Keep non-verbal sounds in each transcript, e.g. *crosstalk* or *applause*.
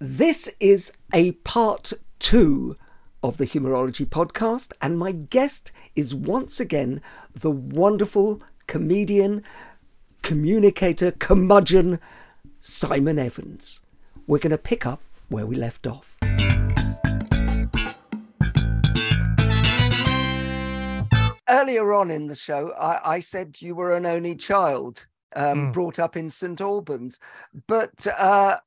This is a part two of the Humourology podcast, and my guest is once again the wonderful comedian, communicator, curmudgeon, Simon Evans. We're going to pick up where we left off. Earlier on in the show, I, I said you were an only child um, brought up in St. Albans, but uh,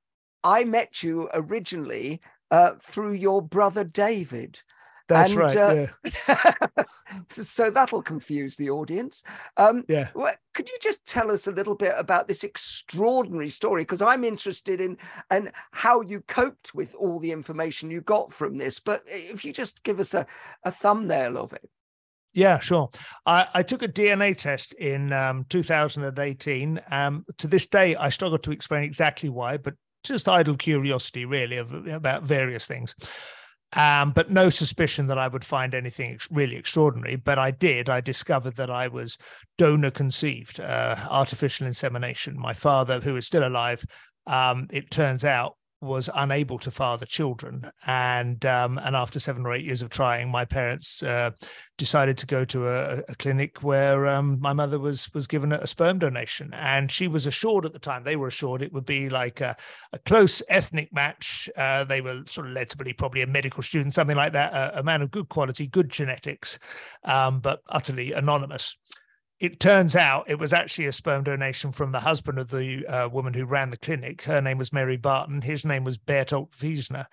I met you originally uh, through your brother David. That's And, right. uh, yeah. *laughs* so that'll confuse the audience. Um, Yeah. could you just tell us a little bit about this extraordinary story? Because I'm interested in and how you coped with all the information you got from this. But if you just give us a, a thumbnail of it. Yeah, sure. I, I took a DNA test in um, 2018. Um, to this day, I struggle to explain exactly why, but just idle curiosity, really, of, about various things. Um, but no suspicion that I would find anything ex- really extraordinary. But I did. I discovered that I was donor conceived, uh, artificial insemination. My father, who is still alive, um, it turns out, was unable to father children, and um, and after seven or eight years of trying, my parents uh, decided to go to a, a clinic where um, my mother was was given a, a sperm donation, and she was assured at the time they were assured it would be like a, a close ethnic match. Uh, they were sort of led to believe probably a medical student, something like that, a, man of good quality, good genetics, um, but utterly anonymous it turns out it was actually a sperm donation from the husband of the uh, woman who ran the clinic. Her name was Mary Barton. His name was Bertold Wiesner.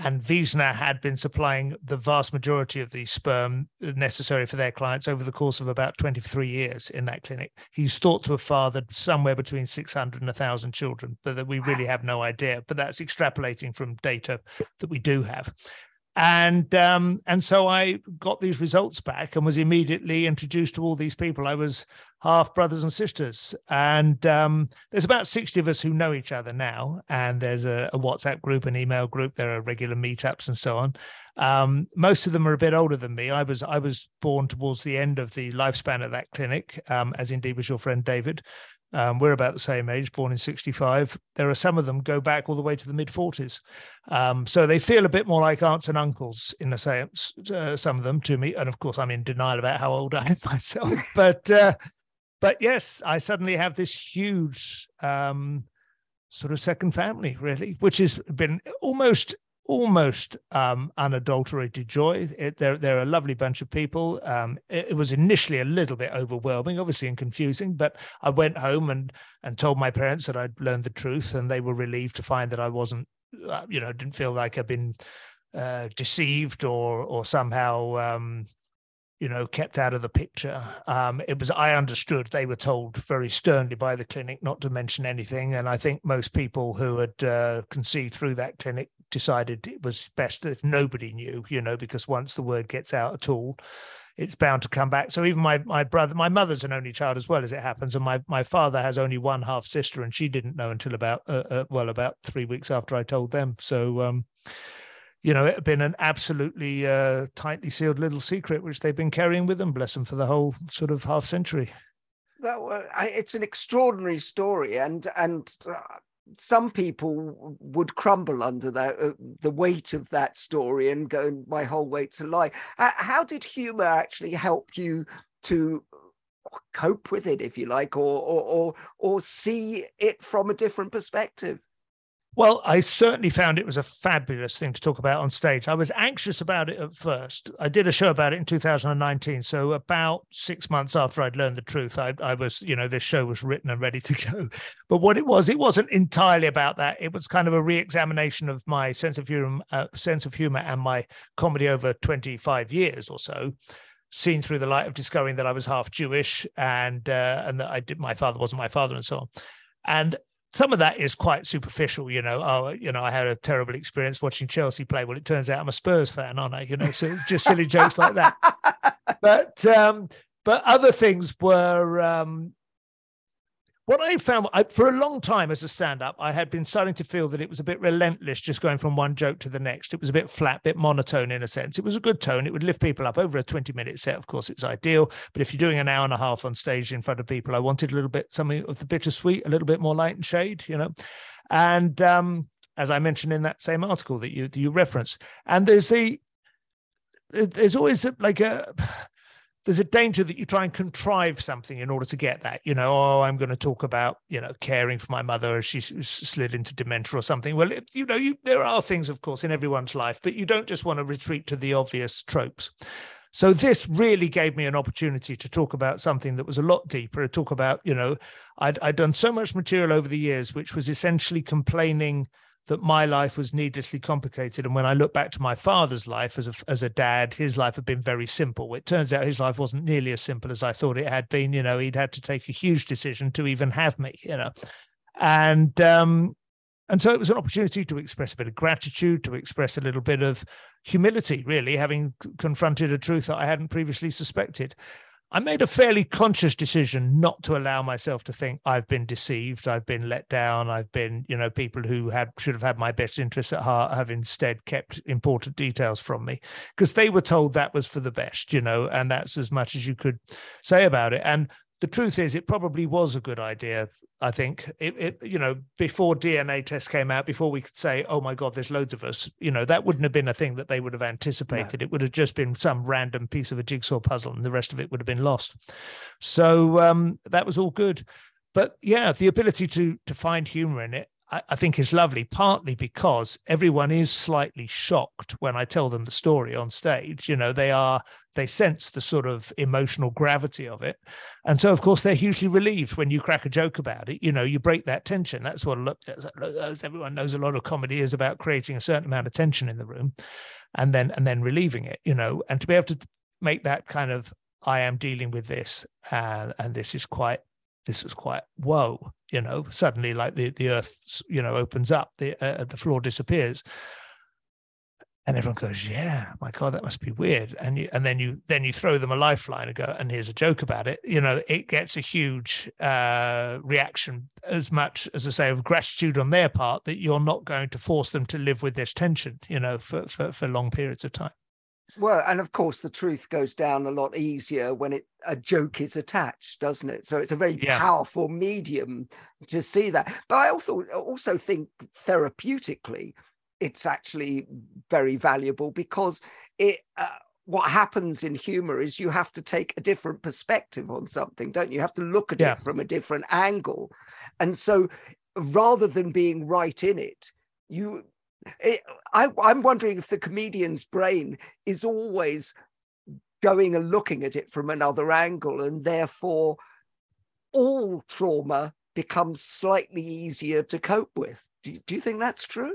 And Wiesner had been supplying the vast majority of the sperm necessary for their clients over the course of about 23 years in that clinic. He's thought to have fathered somewhere between 600 and 1,000 children, but that we really have no idea. But that's extrapolating from data that we do have and um, and so I got these results back and was immediately introduced to all these people. I was half brothers and sisters, and um, there's about sixty of us who know each other now. And there's a, a WhatsApp group, an email group. There are regular meetups and so on. Um, most of them are a bit older than me. I was I was born towards the end of the lifespan of that clinic, um, as indeed was your friend David. Um, we're about the same age, born in 65. There are some of them go back all the way to the mid 40s. Um, so they feel a bit more like aunts and uncles in a sense, uh, some of them to me. And of course, I'm in denial about how old I am *laughs* myself. but, uh, but yes, I suddenly have this huge um, sort of second family, really, which has been almost almost um, unadulterated joy. It, they're they're a lovely bunch of people. Um, it, it was initially a little bit overwhelming, obviously, and confusing. But I went home and and told my parents that I'd learned the truth, and they were relieved to find that I wasn't, uh, you know, didn't feel like I'd been uh, deceived or or somehow. Um, you know, kept out of the picture. Um, it was, I understood they were told very sternly by the clinic not to mention anything. And I think most people who had uh, conceived through that clinic decided it was best if nobody knew, you know, because once the word gets out at all, it's bound to come back. So even my my brother, my mother's an only child as well as it happens, and my my father has only one half sister, and she didn't know until about uh, uh, well about three weeks after I told them. So um, you know, it had been an absolutely uh, tightly sealed little secret which they've been carrying with them, bless them, for the whole sort of half century. That, it's an extraordinary story, and and uh, some people would crumble under uh, the weight of that story and go, "My whole weight's a lie." Uh, how did humor actually help you to cope with it, if you like, or or or, or see it from a different perspective? Well, I certainly found it was a fabulous thing to talk about on stage. I was anxious about it at first. I did a show about it in 2019. So, about six months after I'd learned the truth, I, I was, you know, this show was written and ready to *laughs* go. But what it was, it wasn't entirely about that. It was kind of a re examination of my sense of humor, uh, sense of humor and my comedy over 25 years or so seen through the light of discovering that I was half Jewish and uh, and that I did my father wasn't my father and so on. And some of that is quite superficial, you know. Oh, you know, I had a terrible experience watching Chelsea play. Well, it turns out I'm a Spurs fan, aren't I? You know, so *laughs* just silly jokes like that. But um, but other things were um, what I found I, for a long time as a stand-up, I had been starting to feel that it was a bit relentless, just going from one joke to the next. It was a bit flat, bit monotone in a sense. It was a good tone. It would lift people up over a twenty-minute set. Of course, it's ideal. But if you're doing an hour and a half on stage in front of people, I wanted a little bit something of the bittersweet, a little bit more light and shade, you know. And um, as I mentioned in that same article that you that you reference, and there's the there's always like a there's a danger that you try and contrive something in order to get that. You know, oh, I'm going to talk about you know caring for my mother as she slid into dementia or something. Well, it, you know, you, there are things, of course, in everyone's life, but you don't just want to retreat to the obvious tropes. So this really gave me an opportunity to talk about something that was a lot deeper. To talk about, you know, I'd, I'd done so much material over the years, which was essentially complaining that my life was needlessly complicated. And when I look back to my father's life as a, as a dad, his life had been very simple. It turns out his life wasn't nearly as simple as I thought it had been. You know, he'd had to take a huge decision to even have me, you know. And um, and so it was an opportunity to express a bit of gratitude, to express a little bit of humility, really, having confronted a truth that I hadn't previously suspected. I made a fairly conscious decision not to allow myself to think I've been deceived, I've been let down, I've been, you know, people who had should have had my best interests at heart have instead kept important details from me because they were told that was for the best, you know, and that's as much as you could say about it. And the truth is, it probably was a good idea. I think it, it, you know, before DNA tests came out, before we could say, "Oh my God, there's loads of us," you know, that wouldn't have been a thing that they would have anticipated. No. It would have just been some random piece of a jigsaw puzzle, and the rest of it would have been lost. So um, that was all good. But yeah, the ability to to find humor in it I, think is lovely, partly because everyone is slightly shocked when I tell them the story on stage. You know, they are they sense the sort of emotional gravity of it, and so of course they're hugely relieved when you crack a joke about it. You know, you break that tension. That's what as everyone knows. A lot of comedy is about creating a certain amount of tension in the room, and then and then relieving it. You know, and to be able to make that kind of I am dealing with this, and and this is quite this was quite whoa you know suddenly like the the earth you know opens up the uh, the floor disappears. And everyone goes yeah my god that must be weird. And you and then you then you throw them a lifeline and go and here's a joke about it. You know it gets a huge uh, reaction as much as i say of gratitude on their part that you're not going to force them to live with this tension you know for for, for long periods of time well, and of course, the truth goes down a lot easier when it a joke is attached, doesn't it? So it's a very yeah. powerful medium to see that. But I also also think therapeutically, it's actually very valuable because it. Uh, what happens in humor is you have to take a different perspective on something, don't you? You have to look at yeah. it from a different angle, and so rather than being right in it, you it, I, I'm wondering if the comedian's brain is always going and looking at it from another angle, and therefore all trauma becomes slightly easier to cope with. Do you, do you think that's true?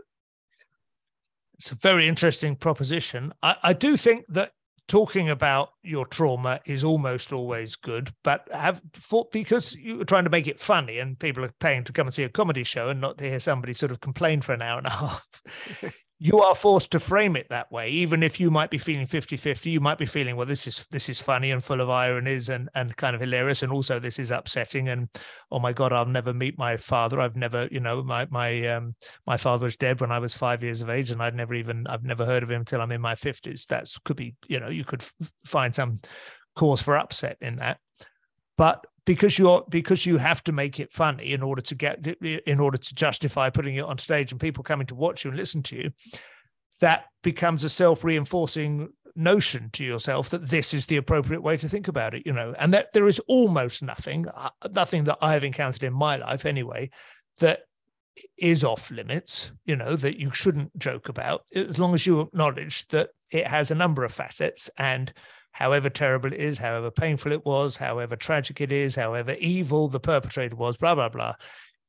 It's a very interesting proposition. I, I do think that talking about your trauma is almost always good, but have for, because you're trying to make it funny and people are paying to come and see a comedy show and not to hear somebody sort of complain for an hour and a half. *laughs* you are forced to frame it that way. Even if you might be feeling 50-50 you might be feeling well this is this is funny and full of ironies and and kind of hilarious. And also this is upsetting and oh my god i'll never meet my father. I've never you know my my um my father was dead when i was 5 years of age and i'd never even i've never heard of him until i'm in my 50s that's could be you know you could find some cause for upset in that. But because you're because you have to make it funny in order to get in order to justify putting it on stage and people coming to watch you and listen to you that becomes a self-reinforcing notion to yourself that this is the appropriate way to think about it, you know, and that there is almost nothing, uh, nothing that I have encountered in my life anyway, that is off limits, you know, that you shouldn't joke about, as long as you acknowledge that it has a number of facets and however terrible it is, however painful it was, however tragic it is, however evil the perpetrator was, blah, blah, blah.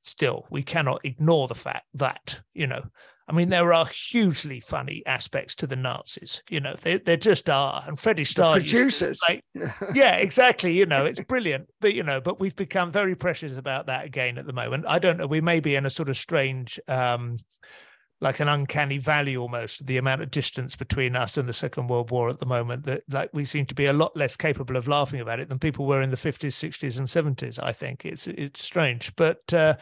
Still, we cannot ignore the fact that, you know, I mean, there are hugely funny aspects to the Nazis. You know, they, they just are. And Freddie Starr, producers, like, *laughs* yeah, exactly. You know, it's brilliant. But you know, but we've become very precious about that again at the moment. I don't know. We may be in a sort of strange, um, like an uncanny valley almost. The amount of distance between us and the Second World War at the moment that, like, we seem to be a lot less capable of laughing about it than people were in the fifties, sixties, and seventies. I think it's it's strange, but. Uh,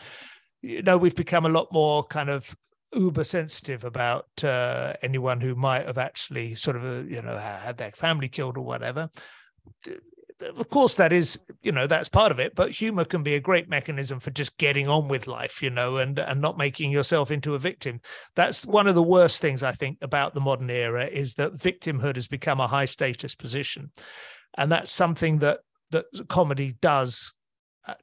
you know, we've become a lot more kind of uber sensitive about uh, anyone who might have actually sort of uh, you know had their family killed or whatever of course that is you know that's part of it but humor can be a great mechanism for just getting on with life you know and and not making yourself into a victim. That's one of the worst things i think about the modern era is that victimhood has become a high status position. And that's something that that comedy does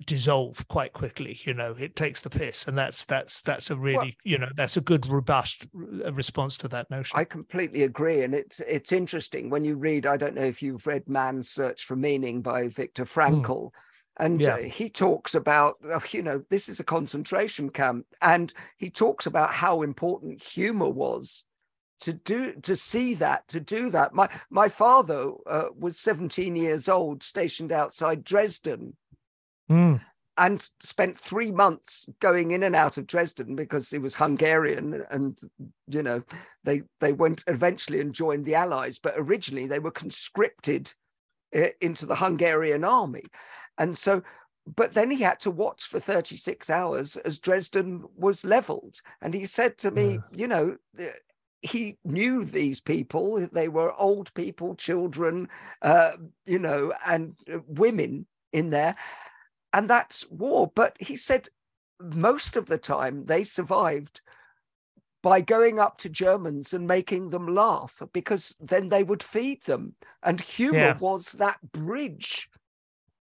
dissolve quite quickly you know it takes the piss and that's that's that's a really well, you know that's a good robust uh, response to that notion i completely agree and it's it's interesting when you read i don't know if you've read man's search for meaning by viktor hmm. frankl mm. and yeah. uh, he talks about uh, you know this is a concentration camp and he talks about how important humor was to do to see that to do that my my father uh, was 17 years old stationed outside dresden Mm. And spent three months going in and out of Dresden because he was Hungarian, and you know they they went eventually and joined the Allies, but originally they were conscripted eh, into the Hungarian army, and so but then he had to watch for 36 hours as Dresden was leveled. And he said to me, you know, he knew these people. They were old people, children, uh, you know, and uh, women in there and that's war. But he said most of the time they survived by going up to Germans and making them laugh because then they would feed them. And humor yeah. was that bridge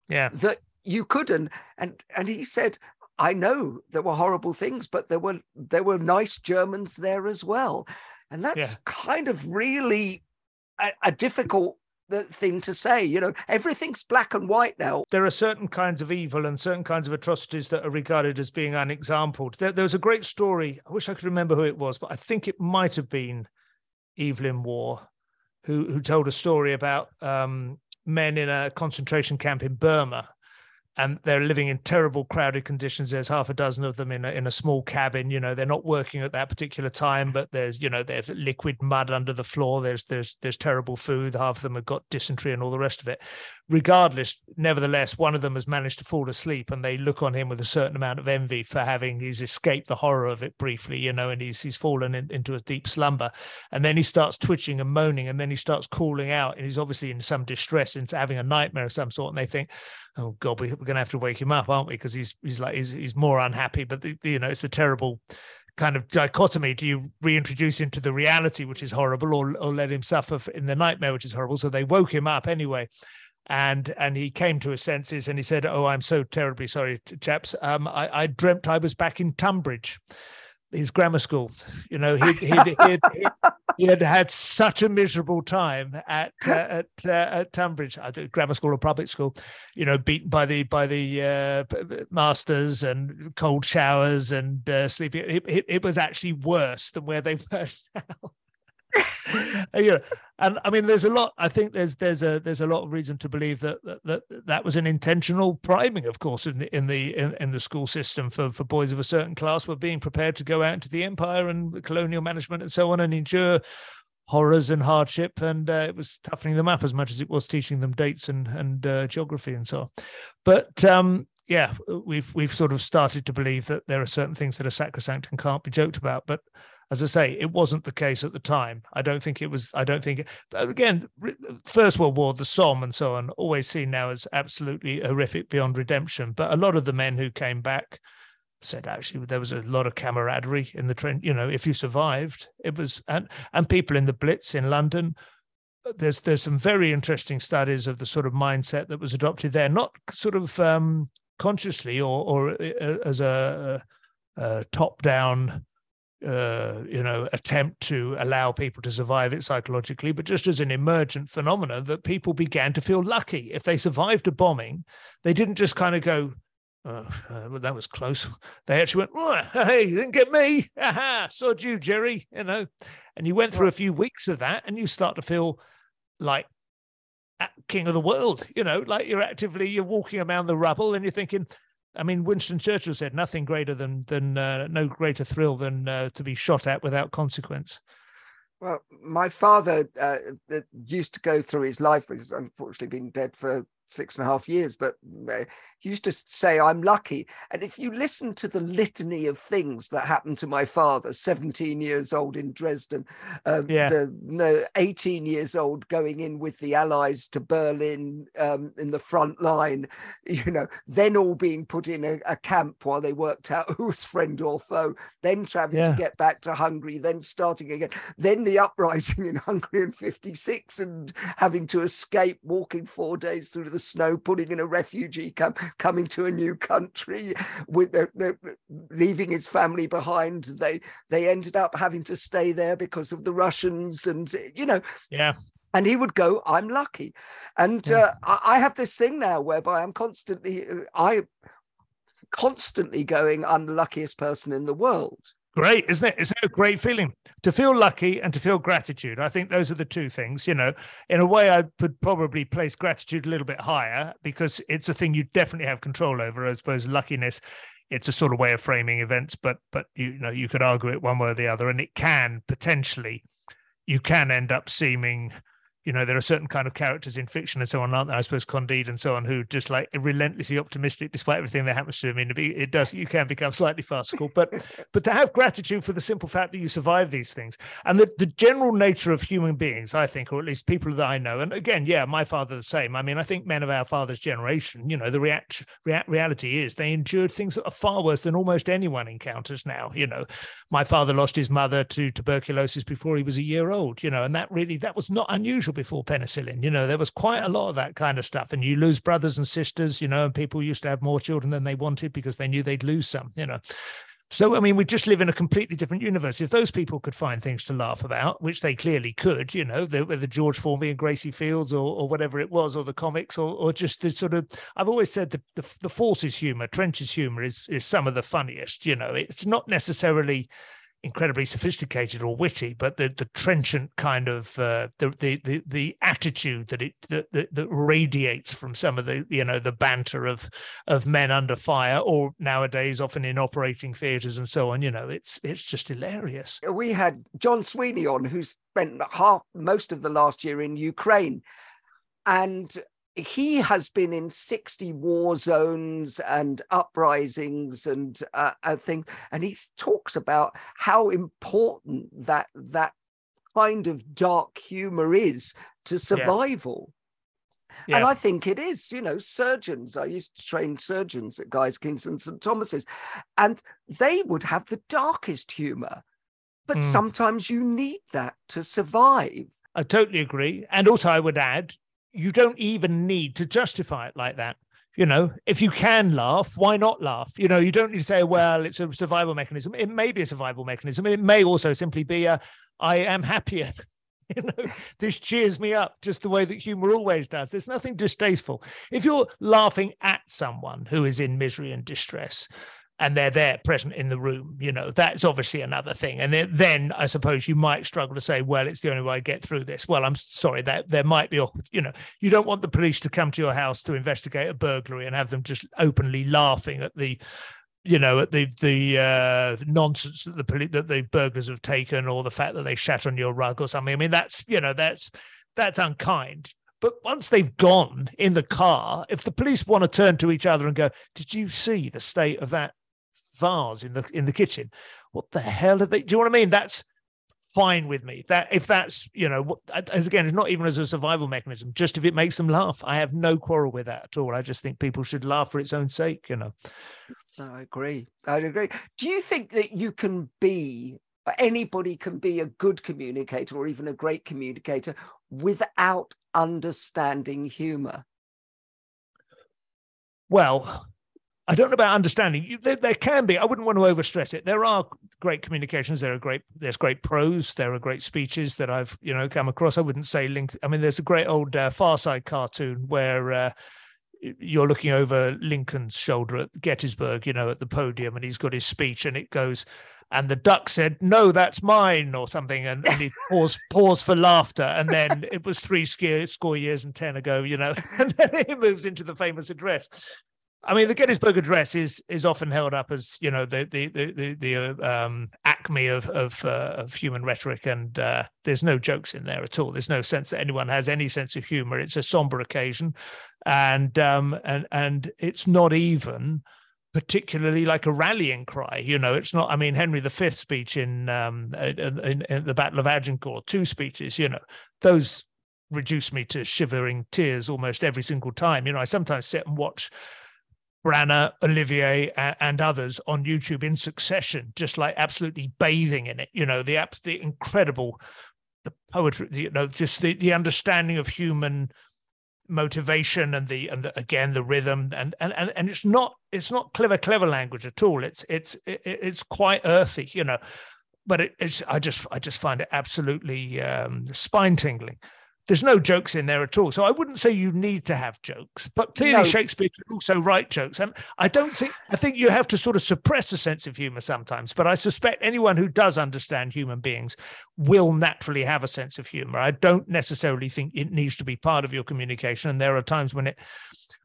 yeah. that you couldn't. And and he said, I know there were horrible things, but there were there were nice Germans there as well. And that's yeah. kind of really a, a difficult the thing to say. You know, everything's black and white now. There are certain kinds of evil and certain kinds of atrocities that are regarded as being unexampled. There, there was a great story. I wish I could remember who it was, but I think it might have been Evelyn Waugh, who who told a story about um, men in a concentration camp in Burma and they're living in terrible crowded conditions. There's half a dozen of them in a, in a small cabin. You know they're not working at that particular time but there's you know there's liquid mud under the floor. There's there's there's terrible food. Half of them have got dysentery and all the rest of it regardless nevertheless one of them has managed to fall asleep and they look on him with a certain amount of envy for having he's escaped the horror of it briefly you know and he's he's fallen in, into a deep slumber. And then he starts twitching and moaning and then he starts calling out and he's obviously in some distress into having a nightmare of some sort. And they think oh god we, are going to have to wake him up aren't we? Because he's he's like he's, he's more unhappy. But the, you know it's a terrible kind of dichotomy. Do you reintroduce him to the reality which is horrible or, or let him suffer in the nightmare which is horrible? So they woke him up anyway and and he came to his senses and he said oh i'm so terribly sorry chaps um, I, I dreamt i was back in tunbridge his grammar school. You know, he he he he had had such a miserable time at uh, *laughs* at uh, at Tunbridge, grammar school or public school. You know, beaten by the by the uh, masters and cold showers and uh, sleeping. It, it, it, was actually worse than where they *laughs* were now. *laughs* know, and I mean, there's a lot. I think there's there's a there's a lot of reason to believe that that that, that was an intentional priming, of course, in the in the in, in, the school system for for boys of a certain class were being prepared to go out into the empire and colonial management and so on and endure horrors and hardship, and uh, it was toughening them up as much as it was teaching them dates and and uh, geography and so on. But um, yeah, we've we've sort of started to believe that there are certain things that are sacrosanct and can't be joked about, but as I say, it wasn't the case at the time. I don't think it was. I don't think. Again, First World War, the Somme, and so on, always seen now as absolutely horrific beyond redemption. But a lot of the men who came back said actually there was a lot of camaraderie in the trend. You know, if you survived, it was and and people in the Blitz in London there's there's some very interesting studies of the sort of mindset that was adopted there, not sort of um, consciously or or uh, as a, a top down uh, you know attempt to allow people to survive it psychologically, but just as an emergent phenomenon that people began to feel lucky if they survived a bombing. They didn't just kind of go. Oh, uh, well, that was close. They actually went, oh, "Hey, you didn't get me! Aha, sod you, Jerry!" You know, and you went through a few weeks of that, and you start to feel like king of the world. You know, like you're actively you're walking around the rubble, and you're thinking, I mean, Winston Churchill said nothing greater than than uh, no greater thrill than uh, to be shot at without consequence. Well, my father uh, used to go through his life. He's unfortunately been dead for six and a half years, but uh, he used to say, I'm lucky. And if you listen to the litany of things that happened to my father, 17 years old in Dresden, uh, yeah. the, no, 18 years old going in with the Allies to Berlin um, in the front line, *laughs* you know, then all being put in a, a, camp while they worked out *laughs* who was friend or foe, then traveling yeah. to get back to Hungary, then starting again, then the uprising *laughs* in Hungary in 56 and having to escape, walking four days through the snow, putting in a refugee camp, coming to a new country, with the, the, leaving his family behind. They they ended up having to stay there because of the Russians, and you know, yeah. And he would go, "I'm lucky," and yeah. uh, I, I have this thing now whereby I'm constantly, I constantly going, "I'm the luckiest person in the world." Great, isn't it? Isn't it? It's a great feeling to feel lucky and to feel gratitude. I think those are the two things. You know, in a way, I would probably place gratitude a little bit higher because it's a thing you definitely have control over. I suppose luckiness, it's a sort of way of framing events, but but you know you could argue it one way or the other, and it can potentially you can end up seeming you know, there are certain kind of characters in fiction and so on, aren't there? I suppose Candide and so on, who just like relentlessly optimistic despite everything that happens to them. I mean, it does, you can become slightly farcical, but *laughs* but to have gratitude for the simple fact that you survive these things and the, the general nature of human beings, I think, or at least people that I know, and again, yeah, my father the same. I mean, I think men of our father's generation, you know, the react, rea- reality is they endured things that are far worse than almost anyone encounters now. You know, my father lost his mother to tuberculosis before he was a year old, you know, and that really that was not unusual before penicillin. You know, there was quite a lot of that kind of stuff. And you lose brothers and sisters, you know, and people used to have more children than they wanted because they knew they'd lose some, you know. So, I mean, we just live in a completely different universe. If those people could find things to laugh about, which they clearly could, you know, the, the George Formby and Gracie Fields or, or whatever it was, or the comics, or, or just the sort of, I've always said that the, the Forces humor, Trench's humor is, is some of the funniest, you know, it's not necessarily incredibly sophisticated or witty, but the the trenchant kind of uh, the, the the the attitude that it that, that, that radiates from some of the you know the banter of of men under fire, or nowadays often in operating theatres and so on. You know, it's it's just hilarious. We had John Sweeney on, who spent half most of the last year in Ukraine, and he has been in 60 war zones and uprisings and uh, I think and he talks about how important that that kind of dark humor is to survival yeah. Yeah. And I think it is, you know, surgeons. I used to train surgeons at Guy's Kings and St. Thomas's, and they would have the darkest humor. But mm. sometimes you need that to survive. I totally agree. And also, I would add, you don't even need to justify it like that. You know, if you can laugh, why not laugh? You know, you don't need to say, well, it's a survival mechanism. It may be a survival mechanism. It may also simply be a, I am happier. *laughs* you know, this cheers me up just the way that humor always does. There's nothing distasteful. If you're laughing at someone who is in misery and distress, and they're there present in the room you know that's obviously another thing. And then i suppose you might struggle to say well it's the only way i get through this. Well i'm sorry that there might be awkward you know you don't want the police to come to your house to investigate a burglary and have them just openly laughing at the you know at the the uh, nonsense that the police that the burglars have taken or the fact that they shat on your rug or something. I mean that's you know that's that's unkind. But once they've gone in the car, if the police want to turn to each other and go, "Did you see the state of that vase in the in the kitchen. What the hell are they? Do you know what I mean? That's fine with me. That if that's you know, as again, it's not even as a survival mechanism. Just if it makes them laugh, I have no quarrel with that at all. I just think people should laugh for its own sake. You know. I agree. I agree. Do you think that you can be anybody can be a good communicator or even a great communicator without understanding humor? Well, I don't know about understanding. There, there, can be. I wouldn't want to overstress it. There are great communications. There are great. There's great prose. There are great speeches that I've you know come across. I wouldn't say linked. I mean, there's a great old uh, Far Side cartoon where uh, you're looking over Lincoln's shoulder at Gettysburg, you know, at the podium, and he's got his speech, and it goes, and the duck said, "No, that's mine," or something, and, and he *laughs* paused, paused for laughter, and then it was three score years and ten ago, you know, *laughs* and then he moves into the famous address. I mean, the Gettysburg Address is is often held up as you know the the the the, the uh, um, acme of of, uh, of human rhetoric, and uh, there's no jokes in there at all. There's no sense that anyone has any sense of humor. It's a somber occasion, and um, and and it's not even particularly like a rallying cry. You know, it's not. I mean, Henry V's speech in um in, in the Battle of Agincourt, two speeches. You know, those reduce me to shivering tears almost every single time. You know, I sometimes sit and watch Branagh, Olivier, and others on YouTube in succession, just like absolutely bathing in it. You know, the the incredible, the poetry, you know, just the the understanding of human motivation and the and the, again the rhythm and and and and it's not it's not clever clever language at all. It's it's it's quite earthy, you know. But it, it's I just I just find it absolutely um, spine tingling there's no jokes in there at all. So I wouldn't say you need to have jokes, but clearly no. Shakespeare can also write jokes. And I don't think I think you have to sort of suppress a sense of humor sometimes. But I suspect anyone who does understand human beings will naturally have a sense of humor. I don't necessarily think it needs to be part of your communication. And there are times when it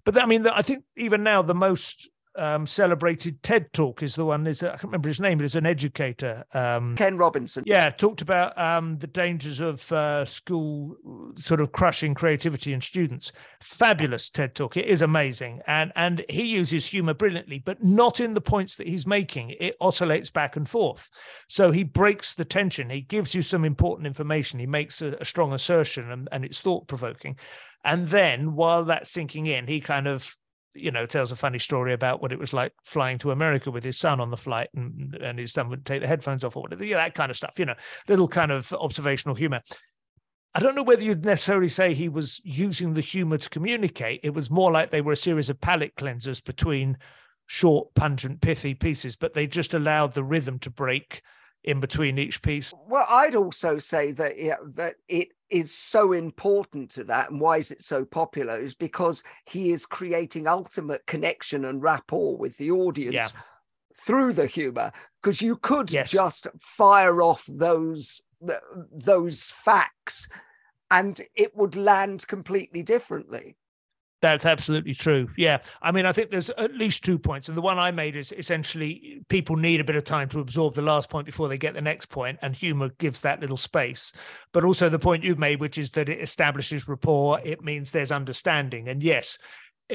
but I mean, I think even now the most um, celebrated TED talk is the one. Is I can't remember his name. But It is an educator. Um, Ken Robinson. Yeah, talked about um, the dangers of uh, school sort of crushing creativity in students. Fabulous TED talk. It is amazing, and and he uses humor brilliantly, but not in the points that he's making. It oscillates back and forth, so he breaks the tension. He gives you some important information. He makes a, a strong assertion, and, and it's thought provoking. And then while that's sinking in, he kind of you know, tells a funny story about what it was like flying to America with his son on the flight, and, and his son would take the headphones off or whatever, know, that kind of stuff. You know, little kind of observational humor. I don't know whether you'd necessarily say he was using the humor to communicate. It was more like they were a series of palate cleansers between short, pungent, pithy pieces, but they just allowed the rhythm to break in between each piece. Well, I'd also say that yeah, that it is so important to that and why is it so popular is because he is creating ultimate connection and rapport with the audience yeah. through the humor because you could yes. just fire off those those facts and it would land completely differently that's absolutely true. Yeah. I mean, I think there's at least two points. And the one I made is essentially people need a bit of time to absorb the last point before they get the next point, and humor gives that little space. But also the point you've made, which is that it establishes rapport, it means there's understanding. And yes,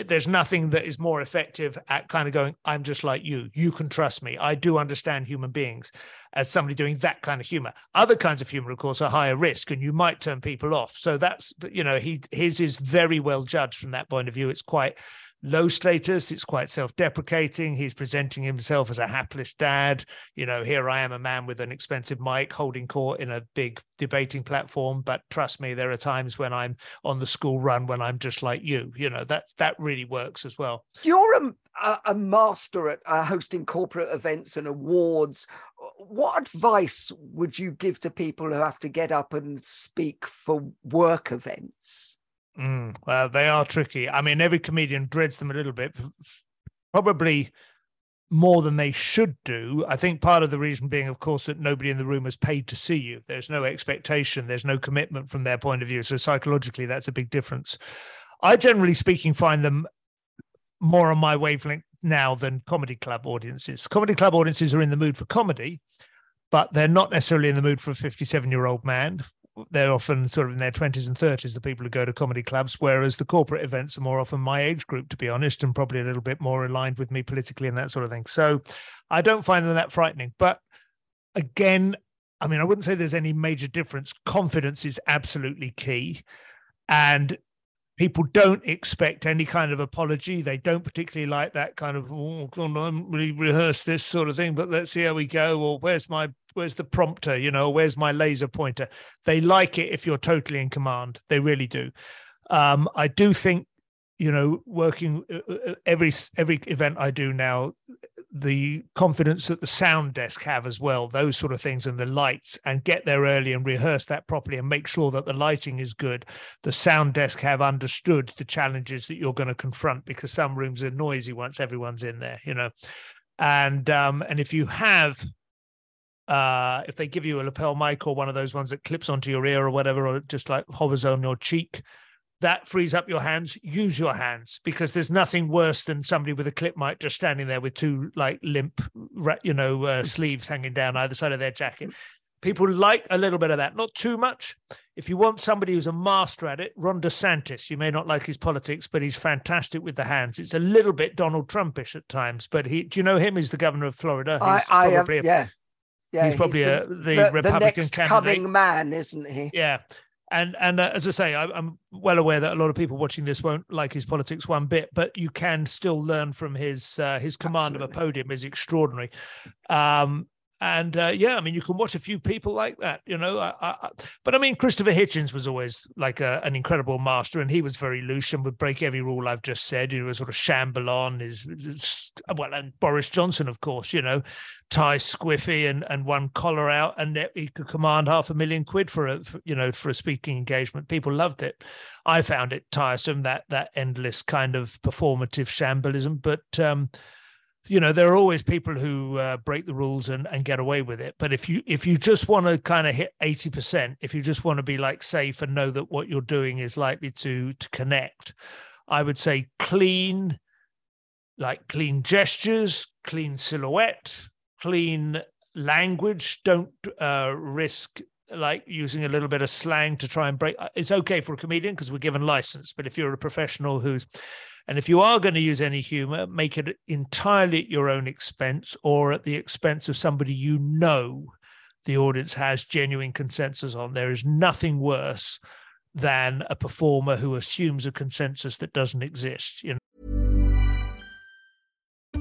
there's nothing that is more effective at kind of going, I'm just like you. You can trust me. I do understand human beings as somebody doing that kind of humor. Other kinds of humor, of course, are higher risk and you might turn people off. So that's, you know, he his is very well judged from that point of view. It's quite low status. It's quite self deprecating. He's presenting himself as a hapless dad. You know, here I am, a man with an expensive mic holding court in a big debating platform. But trust me, there are times when I'm on the school run when I'm just like you. You know, that, that really works as well. You're a, a master at uh, hosting corporate events and awards. What advice would you give to people who have to get up and speak for work events? Mm, well, they are tricky. I mean, every comedian dreads them a little bit, probably more than they should do. I think part of the reason being, of course, that nobody in the room is paid to see you. There's no expectation, there's no commitment from their point of view. So psychologically, that's a big difference. I generally speaking find them more on my wavelength now than comedy club audiences. Comedy club audiences are in the mood for comedy, but they're not necessarily in the mood for a 57 year old man they're often sort of in their 20s and 30s, the people who go to comedy clubs, whereas the corporate events are more often my age group, to be honest, and probably a little bit more aligned with me politically and that sort of thing. So I don't find them that frightening. But again, I mean, I wouldn't say there's any major difference. Confidence is absolutely key. And people don't expect any kind of apology. They don't particularly like that kind of, oh, God, I'm really rehearse this sort of thing, but let's see how we go. Or where's my where's the prompter? You know, where's my laser pointer? They like it if you're totally in command. They really do. Um, I do think, you know, working uh, uh, every every event I do now, the confidence that the sound desk have as well, those sort of things, and the lights, and get there early and rehearse that properly and make sure that the lighting is good. The sound desk have understood the challenges that you're going to confront because some rooms are noisy once everyone's in there, you know. And um, and if you have uh, if they give you a lapel mic or one of those ones that clips onto your ear or whatever, or just like hovers on your cheek, that frees up your hands. Use your hands because there's nothing worse than somebody with a clip mic just standing there with two like limp you know uh, sleeves hanging down either side of their jacket. People like a little bit of that. Not too much. If you want somebody who's a master at it ron desantis you may not like his politics but he's fantastic with the hands. It's a little bit donald trumpish at times but he do you know him? He's the governor of florida. He's I, I am, yeah yeah, he's probably he's the, a, the, the, Republican the next candidate. coming man, isn't he? Yeah, and and uh, as I say, I, am well aware that a lot of people watching this won't like his politics one bit, but you can still learn from his uh, his command Absolutely. of a podium is extraordinary. Um, and uh, yeah, I mean, you can watch a few people like that, you know. I, I, but I mean, Christopher Hitchens was always like a, an incredible master, and he was very loose and would break every rule I've just said. He was sort of Chambellan, is well, and Boris Johnson, of course, you know, tie squiffy and and one collar out, and he could command half a million quid for a for, you know for a speaking engagement. People loved it. I found it tiresome that that endless kind of performative shambolism, but. um you know there are always people who uh, break the rules and, and get away with it but if you if you just want to kind of hit 80% if you just want to be like safe and know that what you're doing is likely to to connect i would say clean like clean gestures clean silhouette clean language don't uh, risk like using a little bit of slang to try and break it's okay for a comedian because we're given license but if you're a professional who's and if you are going to use any humor, make it entirely at your own expense or at the expense of somebody you know the audience has genuine consensus on. There is nothing worse than a performer who assumes a consensus that doesn't exist. You know?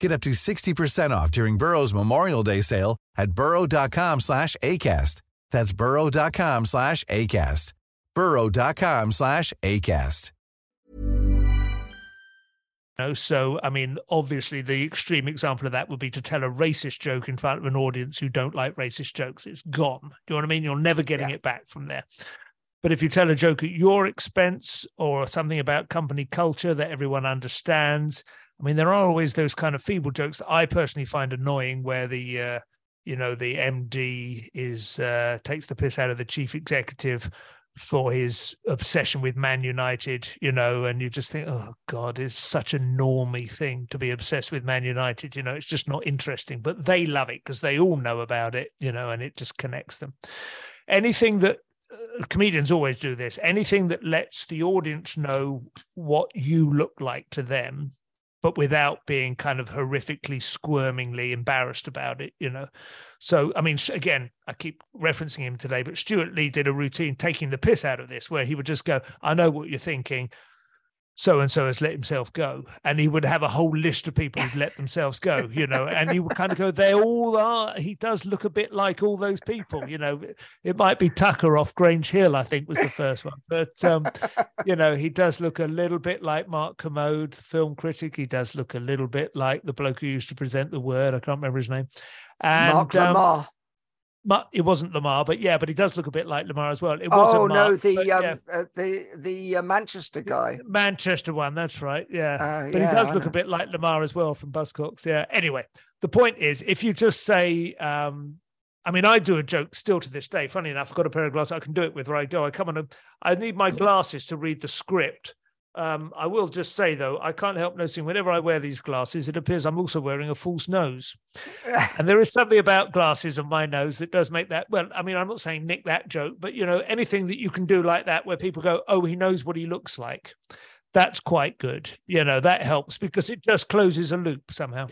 Get up to 60% off during Burrow's Memorial Day sale at burrow.com slash ACAST. That's burrow.com slash ACAST. burrow.com slash ACAST. No, so I mean, obviously, the extreme example of that would be to tell a racist joke in front of an audience who don't like racist jokes. It's gone. Do you know what I mean? You're never getting yeah. it back from there. But if you tell a joke at your expense or something about company culture that everyone understands, I mean, there are always those kind of feeble jokes that I personally find annoying, where the uh, you know the MD is uh, takes the piss out of the chief executive for his obsession with Man United, you know, and you just think, oh God, it's such a normy thing to be obsessed with Man United, you know, it's just not interesting. But they love it because they all know about it, you know, and it just connects them. Anything that uh, comedians always do this, anything that lets the audience know what you look like to them but without being kind of horrifically squirmingly embarrassed about it, you know. So, I mean, again, I keep referencing him today, but Stewart Lee did a routine taking the piss out of this, where he would just go, I know what you're thinking so and so has let himself go and he would have a whole list of people who've let themselves go you know and he would kind of go they all are he does look a bit like all those people you know it might be tucker off grange hill i think was the first one but um you know he does look a little bit like mark kermode the film critic he does look a little bit like the bloke who used to present the word i can't remember his name and mark um, it wasn't Lamarr, but yeah, but he does look a bit like Lamarr as well. It was oh Mark, no, the but, um, yeah. uh, the the uh, Manchester guy, Manchester one. That's right. Yeah, uh, but yeah, he does I look know. a bit like Lamarr as well from Buzzcocks. Yeah. Anyway, the point is, if you just say, um, I mean, I do a joke still to this day. Funny enough, I've got a pair of glasses I can do it with. Where I go, I come on, I need my glasses to read the script. Um, I will just say though, I can't help noticing whenever I wear these glasses, it appears I'm also wearing a false nose. *laughs* and there is something about glasses and my nose that does make that. Well, I mean, I'm not saying nick that joke, but you know, anything that you can do like that, where people go, "Oh, he knows what he looks like," that's quite good. You know, that helps because it just closes a loop somehow.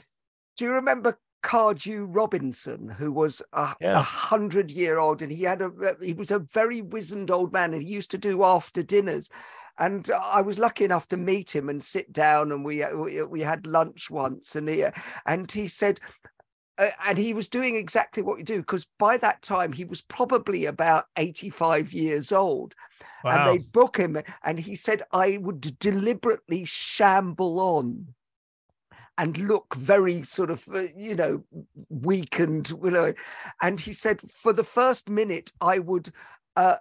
Do you remember Cardew Robinson, who was a, Yeah. a hundred year old, and he had a he was a very wizened old man, and he used to do after dinners. And I was lucky enough to meet him and sit down, and we we, we had lunch once, and he and he said. Uh, and he was doing exactly what you do because by that time he was probably about 85 years old and they book him and he said i would deliberately shamble on and look very sort of uh, you know weakened you know and he said for the first minute i would uh,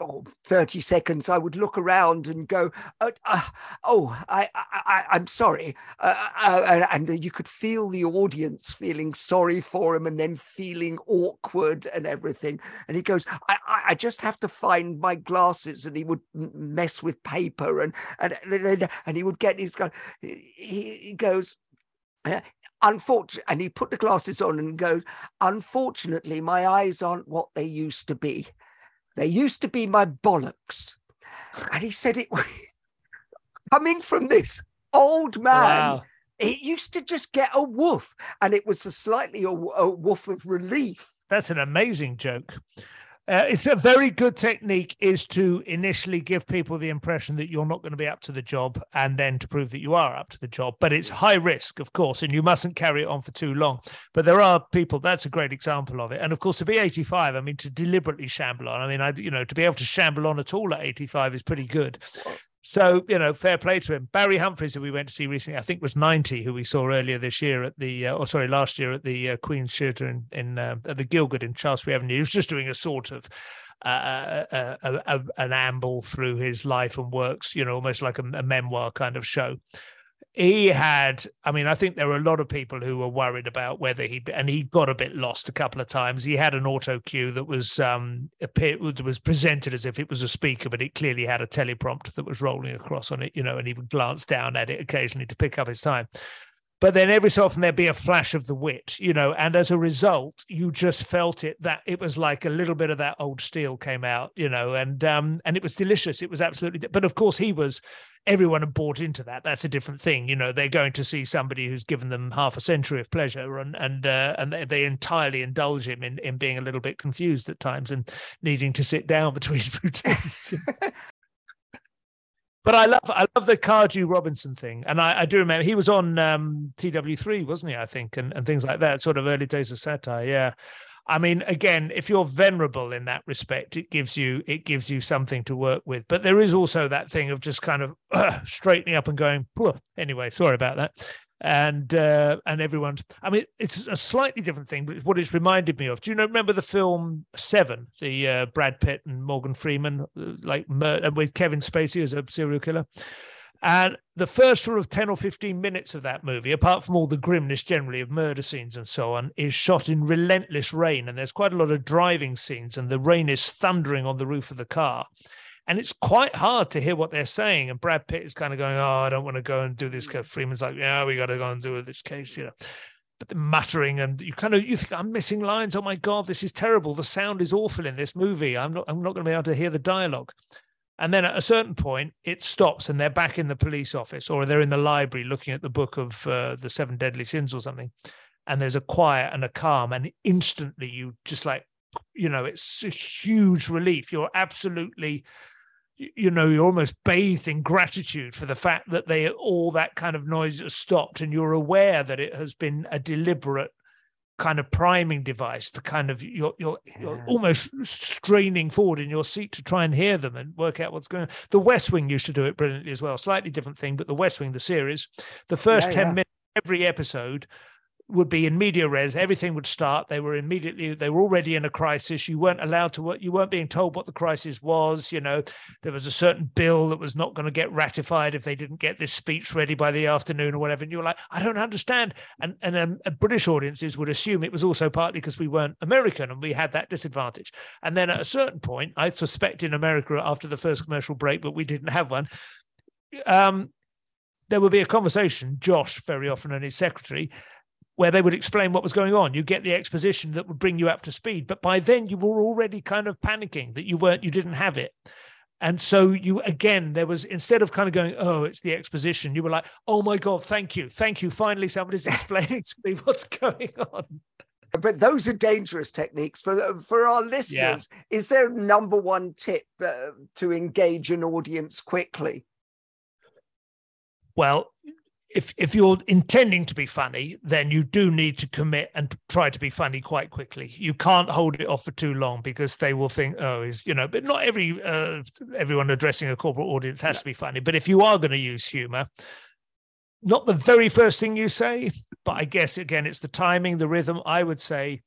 oh, 30 seconds i would look around and go uh, uh, oh I, I i'm sorry. Uh, uh, and and you could feel the audience feeling sorry for him and then feeling awkward and everything. And he goes i i, just have to find my glasses and he would mess with paper and and and, he would get his he, he goes uh, unfortunately and he put the glasses on and goes unfortunately my eyes aren't what they used to be they used to be my bollocks and he said it *laughs* coming from this old oh, man Wow. it used to just get a woof and it was a slightly a, a woof of relief That's an amazing joke. Uh, it's a very good technique is to initially give people the impression that you're not going to be up to the job and then to prove that you are up to the job. But it's high risk of course and you mustn't carry it on for too long. But there are people that's a great example of it. And of course to be 85 i mean to deliberately shamble on i mean i you know to be able to shamble on at all at 85 is pretty good so you know, fair play to him. Barry Humphries, who we went to see recently, I think was ninety, who we saw earlier this year at the, uh, or sorry, last year at the uh, Queen's Theatre in, in uh, at the Gielgud in Shaftesbury Avenue. He was just doing a sort of uh, a, a, a, an amble through his life and works, you know, almost like a memoir kind of show. He had, I mean, I think there were a lot of people who were worried about whether he, and he got a bit lost a couple of times. He had an auto cue that was um appear, was presented as if it was a speaker, but it clearly had a teleprompter that was rolling across on it, you know, and he would glance down at it occasionally to pick up his time but then every so often there'd be a flash of the wit, you know, and as a result, you just felt it that it was like a little bit of that old steel came out, you know, and um and it was delicious. It was absolutely, but of course he was. Everyone had bought into that. That's a different thing, you know. They're going to see somebody who's given them half a century of pleasure, and and uh, and they, they entirely indulge him in in being a little bit confused at times and needing to sit down *laughs* between routines. *laughs* But I love I love the Cardew Robinson thing, and I, I do remember he was on um, TW3, wasn't he? I think, and, and things like that, sort of early days of satire. Yeah, I mean, again, if you're venerable in that respect, it gives you it gives you something to work with. But there is also that thing of just kind of *clears throat* straightening up and going. "Phew." Anyway, sorry about that. And uh, and everyone's. I mean, it's a slightly different thing, but what it's reminded me of. Do you know? Remember the film Seven, the uh, Brad Pitt and Morgan Freeman, uh, like mur- uh, with Kevin Spacey as a serial killer. And the first sort of 10 or 15 minutes of that movie, apart from all the grimness generally of murder scenes and so on, is shot in relentless rain. And there's quite a lot of driving scenes, and the rain is thundering on the roof of the car. And it's quite hard to hear what they're saying. And Brad Pitt is kind of going, Oh, I don't want to go and do this. Freeman's like, Yeah, we got to go and do this case, you know. But the muttering and you kind of you think I'm missing lines. Oh my god, this is terrible. The sound is awful in this movie. I'm not I'm not going to be able to hear the dialogue. And then at a certain point, it stops and they're back in the police office or they're in the library looking at the book of uh, the seven deadly sins or something. And there's a quiet and a calm. And instantly you just like, you know, it's a huge relief. You're absolutely, you know, you're almost bathed in gratitude for the fact that they all that kind of noise has stopped and you're aware that it has been a deliberate kind of priming device to kind of you're you're, you're almost straining forward in your seat to try and hear them and work out what's going on. The West Wing used to do it brilliantly as well. Slightly different thing, but the West Wing, the series, the first yeah, 10 yeah. minutes every episode would be in media res. Everything would start. They were immediately. They were already in a crisis. You weren't allowed to. You weren't being told what the crisis was. You know, there was a certain bill that was not going to get ratified if they didn't get this speech ready by the afternoon or whatever. And you were like, I don't understand. And and um, British audiences would assume it was also partly because we weren't American and we had that disadvantage. And then at a certain point, I suspect in America after the first commercial break, but we didn't have one. Um, there would be a conversation, Josh very often and his secretary, where they would explain what was going on. You get the exposition that would bring you up to speed. But by then you were already kind of panicking that you weren't, you didn't have it. And so you again, there was instead of kind of going, oh, it's the exposition, you were like, oh my God, thank you, thank you. Finally, somebody's explaining to me what's going on. But those are dangerous techniques for for our listeners. Yeah. Is there a number one tip uh, to engage an audience quickly? Well, if if you're intending to be funny, then you do need to commit and try to be funny quite quickly. You can't hold it off for too long because they will think, oh, is you know. But not every uh, everyone addressing a corporate audience has to be funny. But if you are going to use humor, not the very first thing you say, but I guess again it's the timing, the rhythm. I would say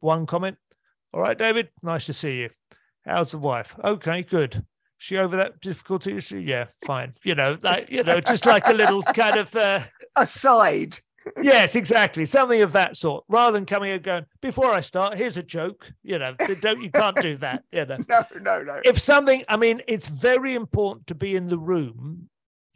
one comment. All right, David, nice to see you. How's the wife? Okay, good she over that difficulty? She, yeah, fine. You know, like you know, just like a little kind of uh, *laughs* aside. *laughs* yes, exactly, something of that sort. Rather than coming and going before I start, here's a joke. You know, don't you can't do that. *laughs* You know, no, no, no. If something, I mean, it's very important to be in the room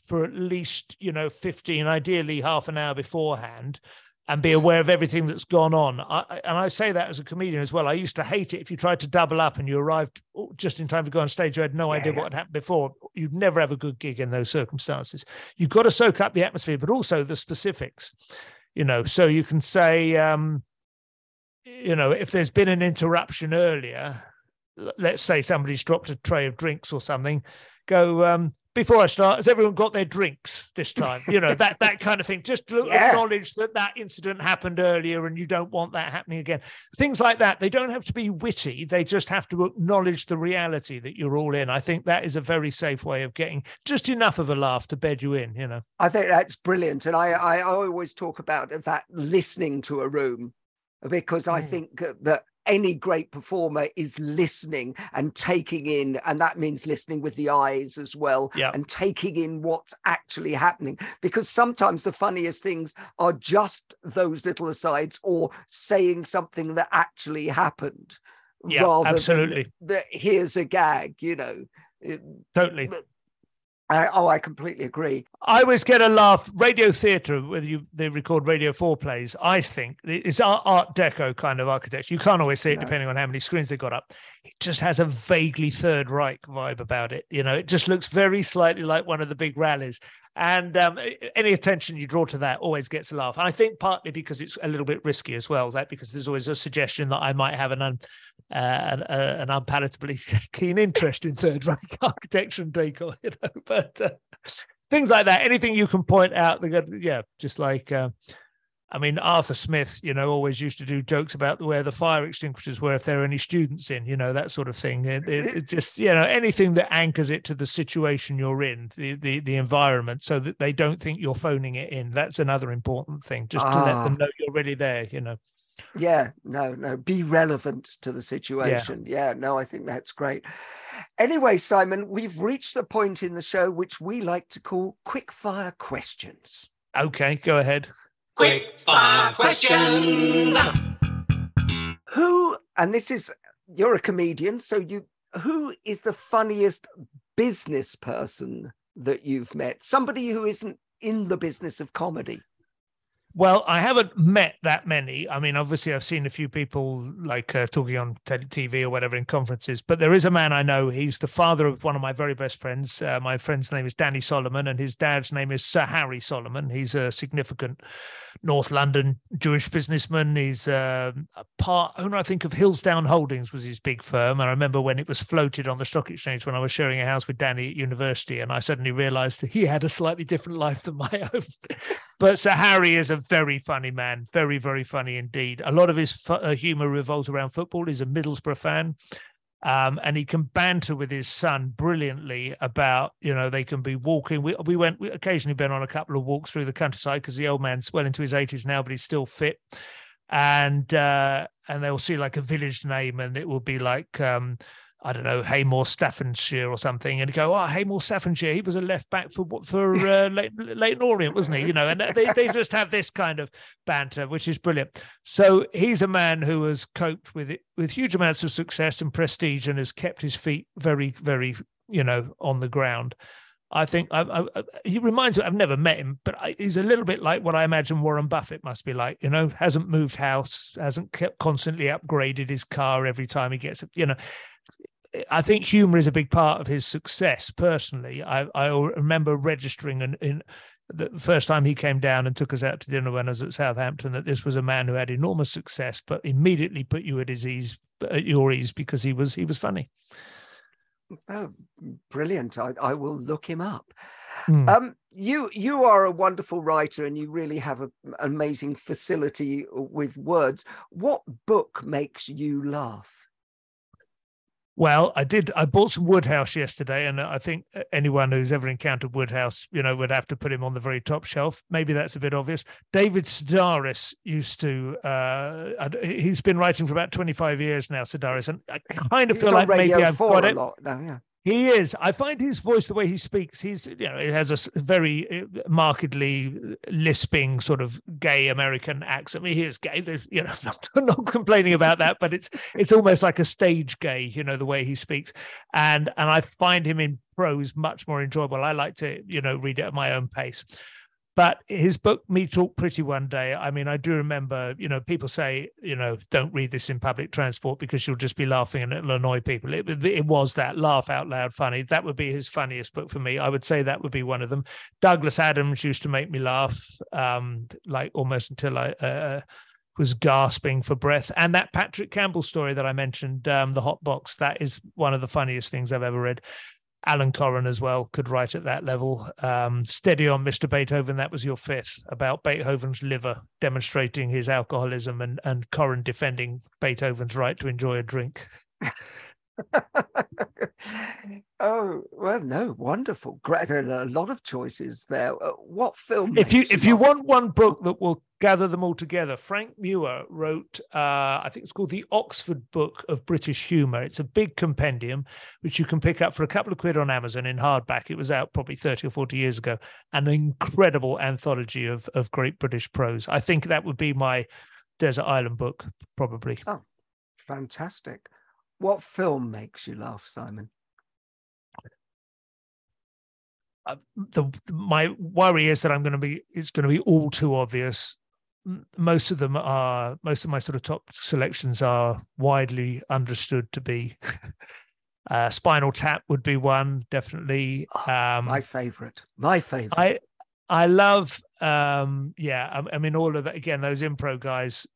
for at least you know 15 ideally half an hour beforehand and be aware of everything that's gone on. I, and I say that as a comedian as well. I used to hate it if you tried to double up and you arrived just in time to go on stage. You had no idea what had happened before. You'd never have a good gig in those circumstances. You've got to soak up the atmosphere, but also the specifics. You know, so you can say, um, you know, if there's been an interruption earlier, let's say somebody's dropped a tray of drinks or something, go, um, before I start, has everyone got their drinks this time? You know, that that kind of thing. Just to *laughs* yeah. acknowledge that that incident happened earlier and you don't want that happening again. Things like that. They don't have to be witty. They just have to acknowledge the reality that you're all in. I think that is a very safe way of getting just enough of a laugh to bed you in, you know. I think that's brilliant. And I, I always talk about that listening to a room because I mm. think that any great performer is listening and taking in, and that means listening with the eyes as well, yeah. and taking in what's actually happening. Because sometimes the funniest things are just those little asides or saying something that actually happened. Yeah, rather absolutely. Than here's a gag, you know. Totally. I, oh, I completely agree. I always get a laugh. Radio theatre, whether you they record Radio Four plays, I think it's art, art Deco kind of architecture. You can't always see it no. depending on how many screens they got up. It just has a vaguely Third Reich vibe about it. You know, it just looks very slightly like one of the big rallies. And um, any attention you draw to that always gets a laugh. And I think partly because it's a little bit risky as well, that because there's always a suggestion that I might have an un, uh, an, uh, an, unpalatably *laughs* keen interest in Third Reich *laughs* architecture and decor, *laughs* you know. But uh, things like that, anything you can point out, yeah, just like. Uh, I mean, Arthur Smith, you know, always used to do jokes about where the fire extinguishers were if there are any students in, you know, that sort of thing. It, it, it, just, you know, anything that anchors it to the situation you're in, the, the the environment, so that they don't think you're phoning it in. That's another important thing, just to let them ah. know you're really there, you know. Yeah, no, no, be relevant to the situation. Yeah. yeah, no, I think that's great. Anyway, Simon, we've reached the point in the show which we like to call quick fire questions. Okay, go ahead. Quick fire questions. Who, and this is, you're a comedian, so you, who is the funniest business person that you've met? Somebody who isn't in the business of comedy. Well, I haven't met that many. I mean, obviously, I've seen a few people like uh, talking on TV or whatever in conferences, but there is a man I know. He's the father of one of my very best friends. Uh, my friend's name is Danny Solomon, and his dad's name is Sir Harry Solomon. He's a significant North London Jewish businessman. He's uh, a part owner, I think, of Hillsdown Holdings was his big firm. I remember when it was floated on the stock exchange when I was sharing a house with Danny at university, and I suddenly realised that he had a slightly different life than my *laughs* own. but Sir Harry is a very funny man, very, very funny indeed. A lot of his uh, humor revolves around football. He's a Middlesbrough fan. Um, and he can banter with his son brilliantly about, you know, they can be walking. We, we went, we occasionally been on a couple of walks through the countryside because the old man's well into his 80s now, but he's still fit. And, uh, and they'll see like a village name and it will be like, um, I don't know, Haymore, Staffordshire or something, and go, oh, Haymore, Staffordshire, he was a left back for for *laughs* uh, Leyton Orient, wasn't he? You know, and they, they just have this kind of banter, which is brilliant. So he's a man who has coped with it with huge amounts of success and prestige, and has kept his feet very, very, you know, on the ground. I think I, I, he reminds me. I've never met him, but I, he's a little bit like what I imagine Warren Buffett must be like. You know, hasn't moved house, hasn't kept constantly upgraded his car every time he gets. You know, I think humor is a big part of his success. Personally, I, I remember registering in, in the first time he came down and took us out to dinner when I was at Southampton that this was a man who had enormous success, but immediately put you at his ease, at your ease, because he was he was funny. Oh, brilliant! I, I will look him up. Mm. Um, you you are a wonderful writer, and you really have a, an amazing facility with words. What book makes you laugh? Well, I did. I bought some Wodehouse yesterday, and I think anyone who's ever encountered Wodehouse, you know, would have to put him on the very top shelf. Maybe that's a bit obvious. David Sedaris used to. Uh, he's been writing for about twenty-five years now, Sedaris, and I kind of feel like maybe I've got it. Now, yeah. He is. I find his voice, the way he speaks, he's you know, it has a very uh, markedly lisping sort of gay American accent. I mean, he is gay. There's, you know, *laughs* not complaining about that, but it's it's almost like a stage gay, you know, the way he speaks, and and I find him in prose much more enjoyable. I like to, you know, read it at my own pace. But his book, Me Talk Pretty One Day, I mean, I do remember, you know, people say, you know, don't read this in public transport because you'll just be laughing and it'll annoy people. It, it was that laugh out loud funny. That would be his funniest book for me. I would say that would be one of them. Douglas Adams used to make me laugh, um, like almost until I. Uh, was gasping for breath. And that Patrick Campbell story that I mentioned, um, the hot box, that is one of the funniest things I've ever read. Alan Coren as well could write at that level. Um, Steady on Mr. Beethoven, that was your fifth about Beethoven's liver demonstrating his alcoholism and, and Coren defending Beethoven's right to enjoy a drink. *laughs* oh well, no, wonderful, great. There are a lot of choices there. Uh, what film? If you if you want one book that will gather them all together, Frank Muir wrote. Uh, I think it's called the Oxford Book of British Humour. It's a big compendium which you can pick up for a couple of quid on Amazon in hardback. It was out probably thirty or forty years ago. An incredible anthology of of great British prose. I think that would be my desert island book, probably. Oh, fantastic. What film makes you laugh, Simon? Uh, the, my worry is that I'm going to be it's going to be all too obvious. Most of them are most of my sort of top selections are widely understood to be. *laughs* uh, Spinal Tap would be one definitely. Oh, um, my favorite. My favorite. I I love um yeah I, I mean all of that again those impro guys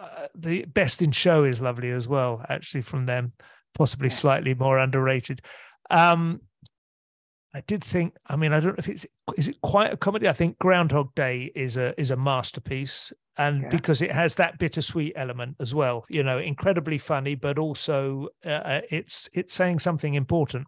uh, the best in show is lovely as well, actually, from them, possibly slightly more underrated. Um, I did think. I mean, I don't know if it's is it quite a comedy. I think Groundhog Day is a is a masterpiece, and yeah. because it has that bittersweet element as well. You know, incredibly funny, but also uh, uh it's it's saying something important.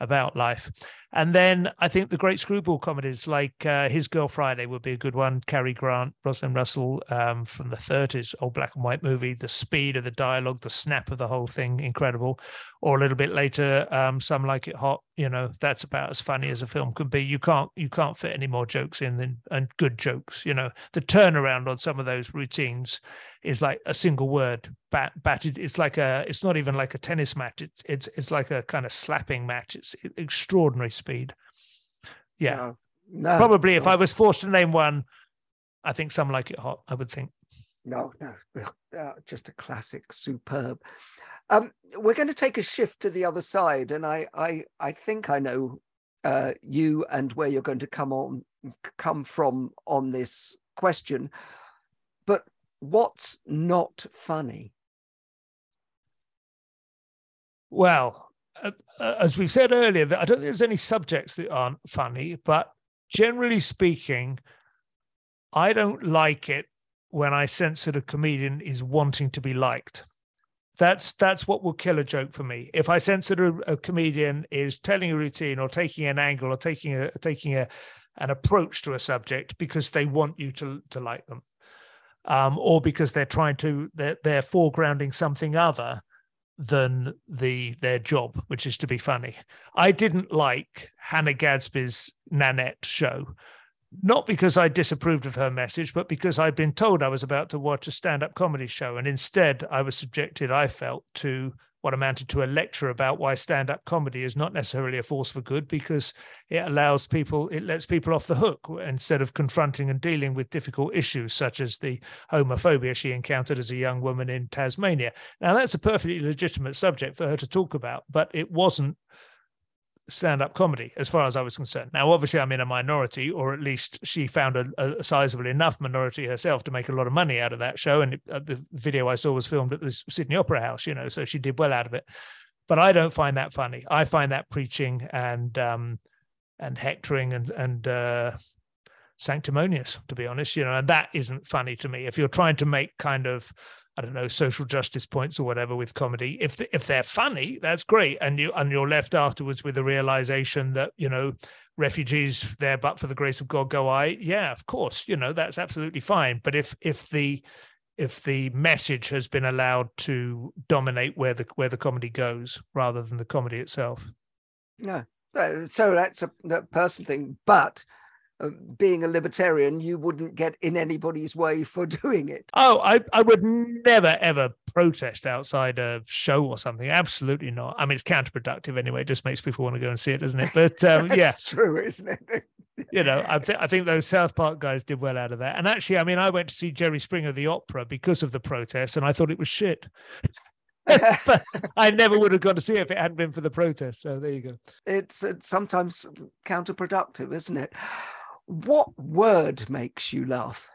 About life. And then I think the great screwball comedies like uh, His Girl Friday would be a good one. Cary Grant, Rosalind Russell um, from the 30s, old black and white movie. The speed of the dialogue, the snap of the whole thing, incredible. Or a little bit later, um, Some Like It Hot. You know, that's about as funny as a film can be. You can't you can't fit any more jokes in than and good jokes. You know, the turnaround on some of those routines is like a single word bat, batted. It's like a. It's not even like a tennis match. It's it's it's like a kind of slapping match. It's extraordinary speed. Yeah, no, no, probably no. if I was forced to name one, I think some like it hot. I would think. No, no, uh, just a classic, superb. Um, we're going to take a shift to the other side, and I, I, I think I know uh, you and where you're going to come on, come from on this question. But what's not funny? Well, uh, as we said earlier, I don't think there's any subjects that aren't funny, but generally speaking, I don't like it when I sense that a comedian is wanting to be liked. That's that's what will kill a joke for me. If I sense that a, a comedian is telling a routine or taking an angle or taking a taking a an approach to a subject because they want you to to like them, um, or because they're trying to they're, they're foregrounding something other than the their job, which is to be funny. I didn't like Hannah Gadsby's Nanette show, not because I disapproved of her message, but because I'd been told I was about to watch a stand-up comedy show, and instead I was subjected, I felt, to what amounted to a lecture about why stand-up comedy is not necessarily a force for good because it allows people it lets people off the hook instead of confronting and dealing with difficult issues such as the homophobia she encountered as a young woman in Tasmania. Now that's a perfectly legitimate subject for her to talk about but it wasn't stand up comedy, as far as I was concerned. Now, obviously, I'm in a minority, or at least she found a, a sizable enough minority herself to make a lot of money out of that show. And it, uh, the video I saw was filmed at the Sydney Opera House, you know, so she did well out of it. But I don't find that funny. I find that preaching and um, and hectoring and and uh, sanctimonious, to be honest, you know, and that isn't funny to me. If you're trying to make kind of I don't know social justice points or whatever with comedy. If if they're funny, that's great, and you and you're left afterwards with the realization that you know refugees there, but for the grace of God go I. Yeah, of course, you know that's absolutely fine. But if if the if the message has been allowed to dominate where the where the comedy goes rather than the comedy itself. No, uh, so that's a that personal thing, but being a libertarian, you wouldn't get in anybody's way for *laughs* doing it. Oh, I, I would never ever protest outside a show or something. Absolutely not. I mean, it's counterproductive anyway. It just makes people want to go and see it, doesn't it? But um, *laughs* yeah, true, isn't it? *laughs* you know, I, th- I think those South Park guys did well out of that. And actually, I mean, I went to see Jerry Springer the opera because of the protests, and I thought it was shit. but I never would have gone to see it if it hadn't been for the protests. So there you go. It's, it's sometimes counterproductive, isn't it? What word makes you laugh?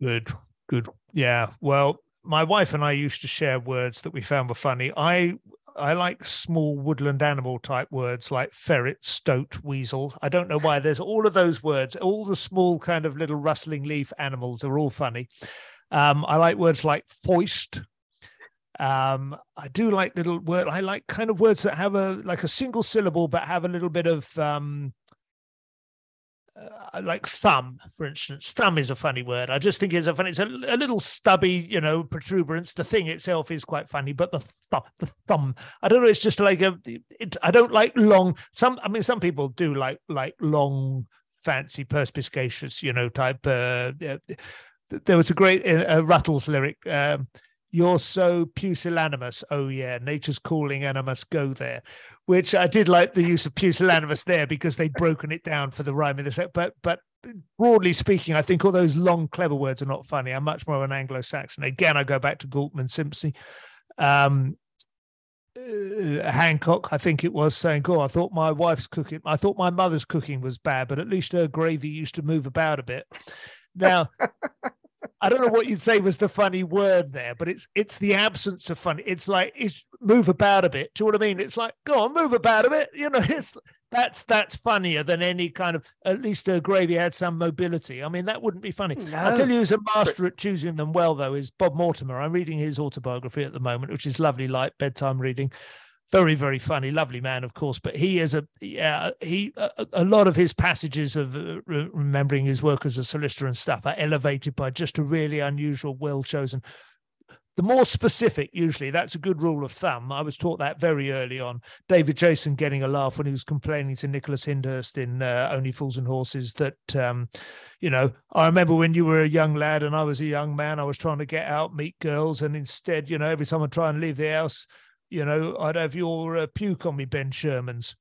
Good, good. Yeah. Well, my wife and I used to share words that we found were funny. I I like small woodland animal type words like ferret, stoat, weasel. I don't know why. There's all of those words. All the small kind of little rustling leaf animals are all funny. Um, I like words like foist. Um, I do like little word. I like kind of words that have a like a single syllable but have a little bit of um, uh, like thumb, for instance. Thumb is a funny word. I just think it's a funny. It's a, a, little stubby, you know, protuberance. The thing itself is quite funny, but the thumb, the thumb. I don't know. It's just like a. It, I don't like long. Some. I mean, some people do like like long, fancy, perspicacious, you know, type. Uh, there was a great uh, Rutles lyric. Um, you're so pusillanimous. Oh yeah, nature's calling and I must go there. Which I did like the use of pusillanimous there because they'd broken it down for the rhyme in the set. But but broadly speaking, I think all those long clever words are not funny. I'm much more of an Anglo-Saxon. Again, I go back to Galton and Simpson. Um, uh, Hancock, I think it was saying, "Oh, I thought my wife's cooking. I thought my mother's cooking was bad, but at least her gravy used to move about a bit." Now, *laughs* I don't know what you'd say was the funny word there, but it's it's the absence of fun. It's like it's move about a bit. Do you know what I mean? It's like go on, move about a bit. You know, *laughs* it's that's that's funnier than any kind of at least a gravy had some mobility. I mean, that wouldn't be funny. No. I tell you, who's a master at choosing them well though is Bob Mortimer. I'm reading his autobiography at the moment, which is lovely, light bedtime reading. Very very funny. Lovely man of course but he is a yeah he a, a lot of his passages of uh, re- remembering his work as a solicitor and stuff are elevated by just a really unusual well chosen the more specific usually that's a good rule of thumb. I was taught that very early on. David jason getting a laugh when he was complaining to nicholas lyndhurst in uh, only fools and horses that um, you know i remember when you were a young lad and i was a young man i was trying to get out meet girls and instead you know every time i try and leave the house you know, I'd have your uh, puke on me, Ben Sherman's.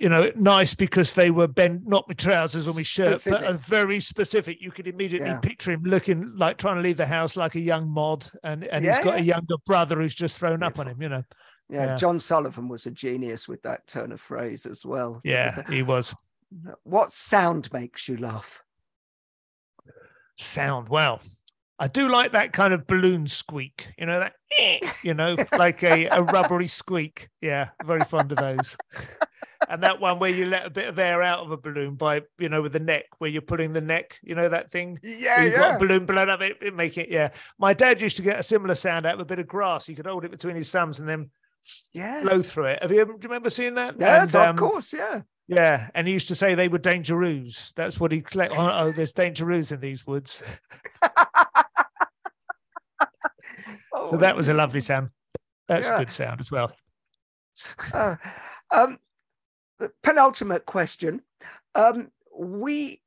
You know, nice because they were Ben, not my trousers or my shirt, Specific. but a very specific. You could immediately Yeah. picture him looking like trying to leave the house like a young mod, and and he's got a younger brother who's just thrown up on him. You know, Yeah, Yeah. John Sullivan was a genius with that turn of phrase as well. yeah, he was What sound makes you laugh? sound. Well, I do like that kind of balloon squeak. You know that, *laughs* you know, like a, a rubbery squeak. Yeah, very fond of those. and that one where you let a bit of air out of a balloon by, you know, with the neck, where you're pulling the neck. You know that thing. Yeah, you've got a balloon blown up, it, it make it. Yeah, my dad used to get a similar sound out of a bit of grass. He could hold it between his thumbs and then Yeah. blow through it. Have you ever, do you remember seeing that? Yes, And, of um, course, yeah. Yeah, and he used to say they were dangeroos. That's what he collect. Oh, oh, there's dangeroos in these woods. *laughs* So that was a lovely sound. That's Yeah. a good sound as well. Uh, um, penultimate question. Um, we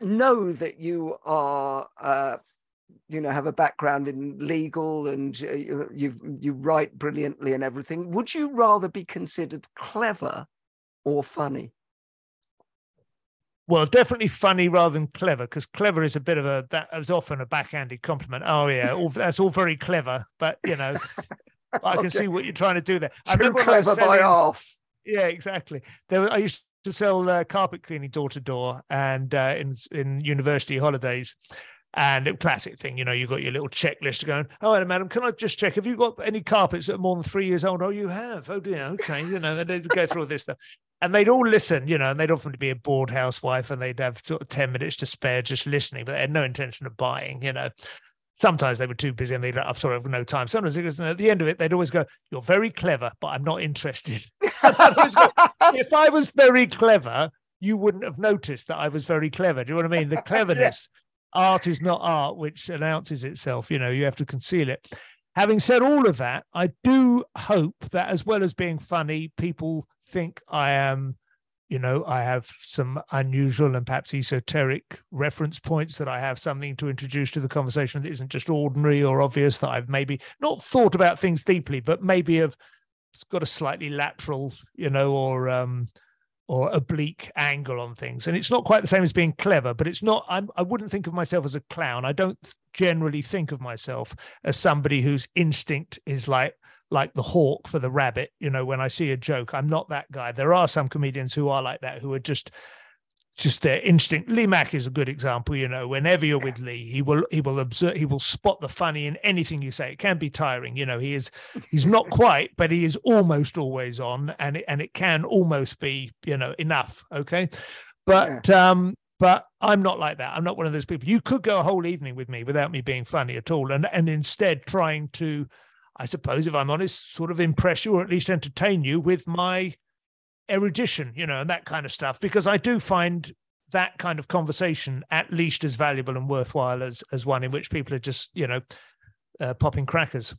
know that you are, uh, you know, have a background in legal and uh, you you you write brilliantly and everything. Would you rather be considered clever or funny? Well, definitely funny rather than clever, because clever is a bit of a that is often a backhanded compliment. Oh yeah, *laughs* all, that's all very clever, but you know, I can Okay. see what you're trying to do there. I Too remember when I was clever by half. Yeah, exactly. There, were- I used to sell uh, carpet cleaning door to door, and uh, in in university holidays. And a classic thing, you know, you've got your little checklist going. Oh, hello, madam, can I just check? Have you got any carpets that are more than three years old? Oh, you have. Oh, dear. Okay, you know, they'd go through all this stuff, and they'd all listen, you know, and they'd often be a bored housewife, and they'd have sort of ten minutes to spare just listening, but they had no intention of buying, you know. Sometimes they were too busy and they'd, I'm sorry, I've no time. Sometimes it was, at the end of it, they'd always go, You're very clever, but I'm not interested. *laughs* Go, if I was very clever, you wouldn't have noticed that I was very clever. Do you know what I mean? The *laughs* cleverness, art is not art, which announces itself. You know, you have to conceal it. Having said all of that, I do hope that as well as being funny, people think I am, you know, I have some unusual and perhaps esoteric reference points that I have something to introduce to the conversation that isn't just ordinary or obvious, that I've maybe not thought about things deeply, but maybe have got a slightly lateral, you know, or um, or oblique angle on things. And it's not quite the same as being clever, but it's not. I'm, I wouldn't think of myself as a clown. I don't generally think of myself as somebody whose instinct is like like the hawk for the rabbit. You know, when I see a joke, I'm not that guy. There are some comedians who are like that, who are just just their instinct. Lee Mack is a good example. You know, whenever you're with Lee, he will he will observe, he will spot the funny in anything you say. It can be tiring. You know, he is he's not quite, but he is almost always on, and it, and it can almost be you know enough. Okay, but um. But I'm not like that. I'm not one of those people. You could go a whole evening with me without me being funny at all, and and instead trying to, I suppose, if I'm honest, sort of impress you or at least entertain you with my erudition, you know, and that kind of stuff, because I do find that kind of conversation at least as valuable and worthwhile as as one in which people are just, you know, uh, popping crackers.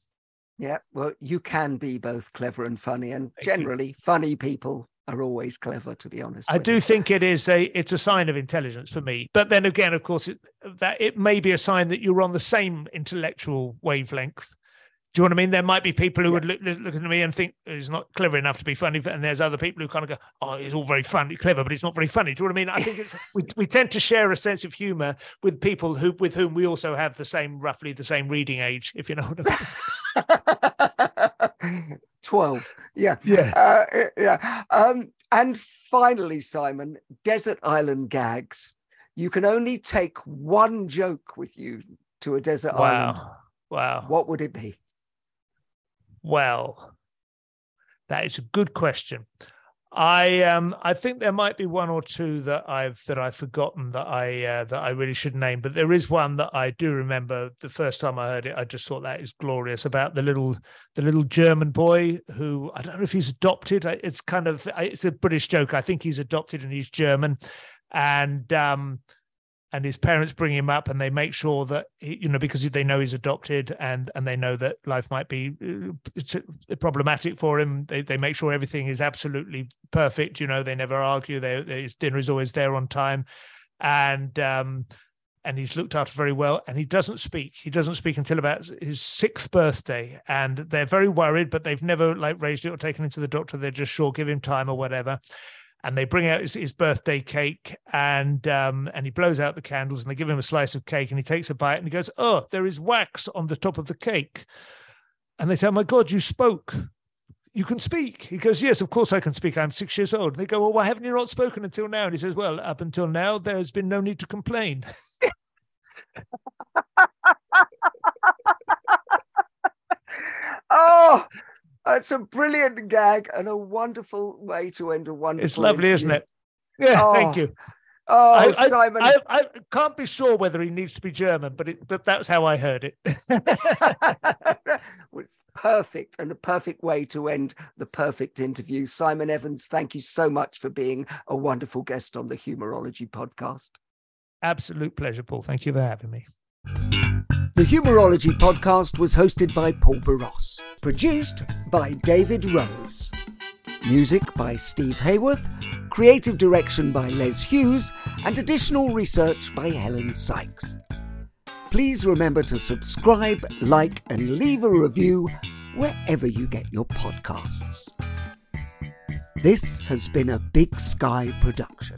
Yeah, well, you can be both clever and funny, and generally, funny people are always clever. To be honest, I do you. think it is a it's a sign of intelligence for me. But then again, of course, it, that it may be a sign that you're on the same intellectual wavelength. Do you know what I mean? There might be people who would look, look at me and think he's not clever enough to be funny, and there's other people who kind of go, "Oh, it's all very funny, clever, but it's not very funny." Do you know what I mean? I think it's we, we tend to share a sense of humour with people who with whom we also have the same, roughly the same reading age, if you know what I mean. *laughs* 12 yeah Yeah. uh, yeah um and finally simon desert island gags you can only take one joke with you to a desert island Wow, wow. what would it be Well, that is a good question. I um I think there might be one or two that I've that I've forgotten that I uh, that I really should name, but there is one that I do remember. The first time I heard it, I just thought that is glorious about the little the little German boy who I don't know if he's adopted. It's kind of it's a British joke. I think he's adopted and he's German, and um and his parents bring him up and they make sure that he, you know because they know he's adopted and and they know that life might be uh, problematic for him they, they make sure everything is absolutely perfect you know they never argue they, his dinner is always there on time. And um and he's looked after very well and he doesn't speak. He doesn't speak until about his sixth birthday. And they're very worried but they've never like raised it or taken him to the doctor. They're just sure give him time or whatever and they bring out his, his birthday cake and um, and he blows out the candles and they give him a slice of cake and he takes a bite and he goes, "Oh, there is wax on the top of the cake," and they say, oh, "My God, you spoke." You can speak. He goes, Yes, of course I can speak. I'm six years old. And they go, Well, why haven't you not spoken until now? And he says, Well, up until now, there's been no need to complain. *laughs* *laughs* oh, that's a brilliant gag and a wonderful way to end a wonderful. It's lovely, interview. isn't it? Yeah, oh. thank you. Oh, I, Simon! I, I, I, can't be sure whether he needs to be German, but it, but that's how I heard it. well, *laughs* it's perfect and a perfect way to end the perfect interview. Simon Evans, thank you so much for being a wonderful guest on the Humourology podcast. Absolute pleasure, Paul. Thank you for having me. The Humourology podcast was hosted by Paul Boross, produced by David Rose. Music by Steve Hayworth, creative direction by Les Hughes, and additional research by Helen Sykes. Please remember to subscribe, like, and leave a review wherever you get your podcasts. This has been a Big Sky production.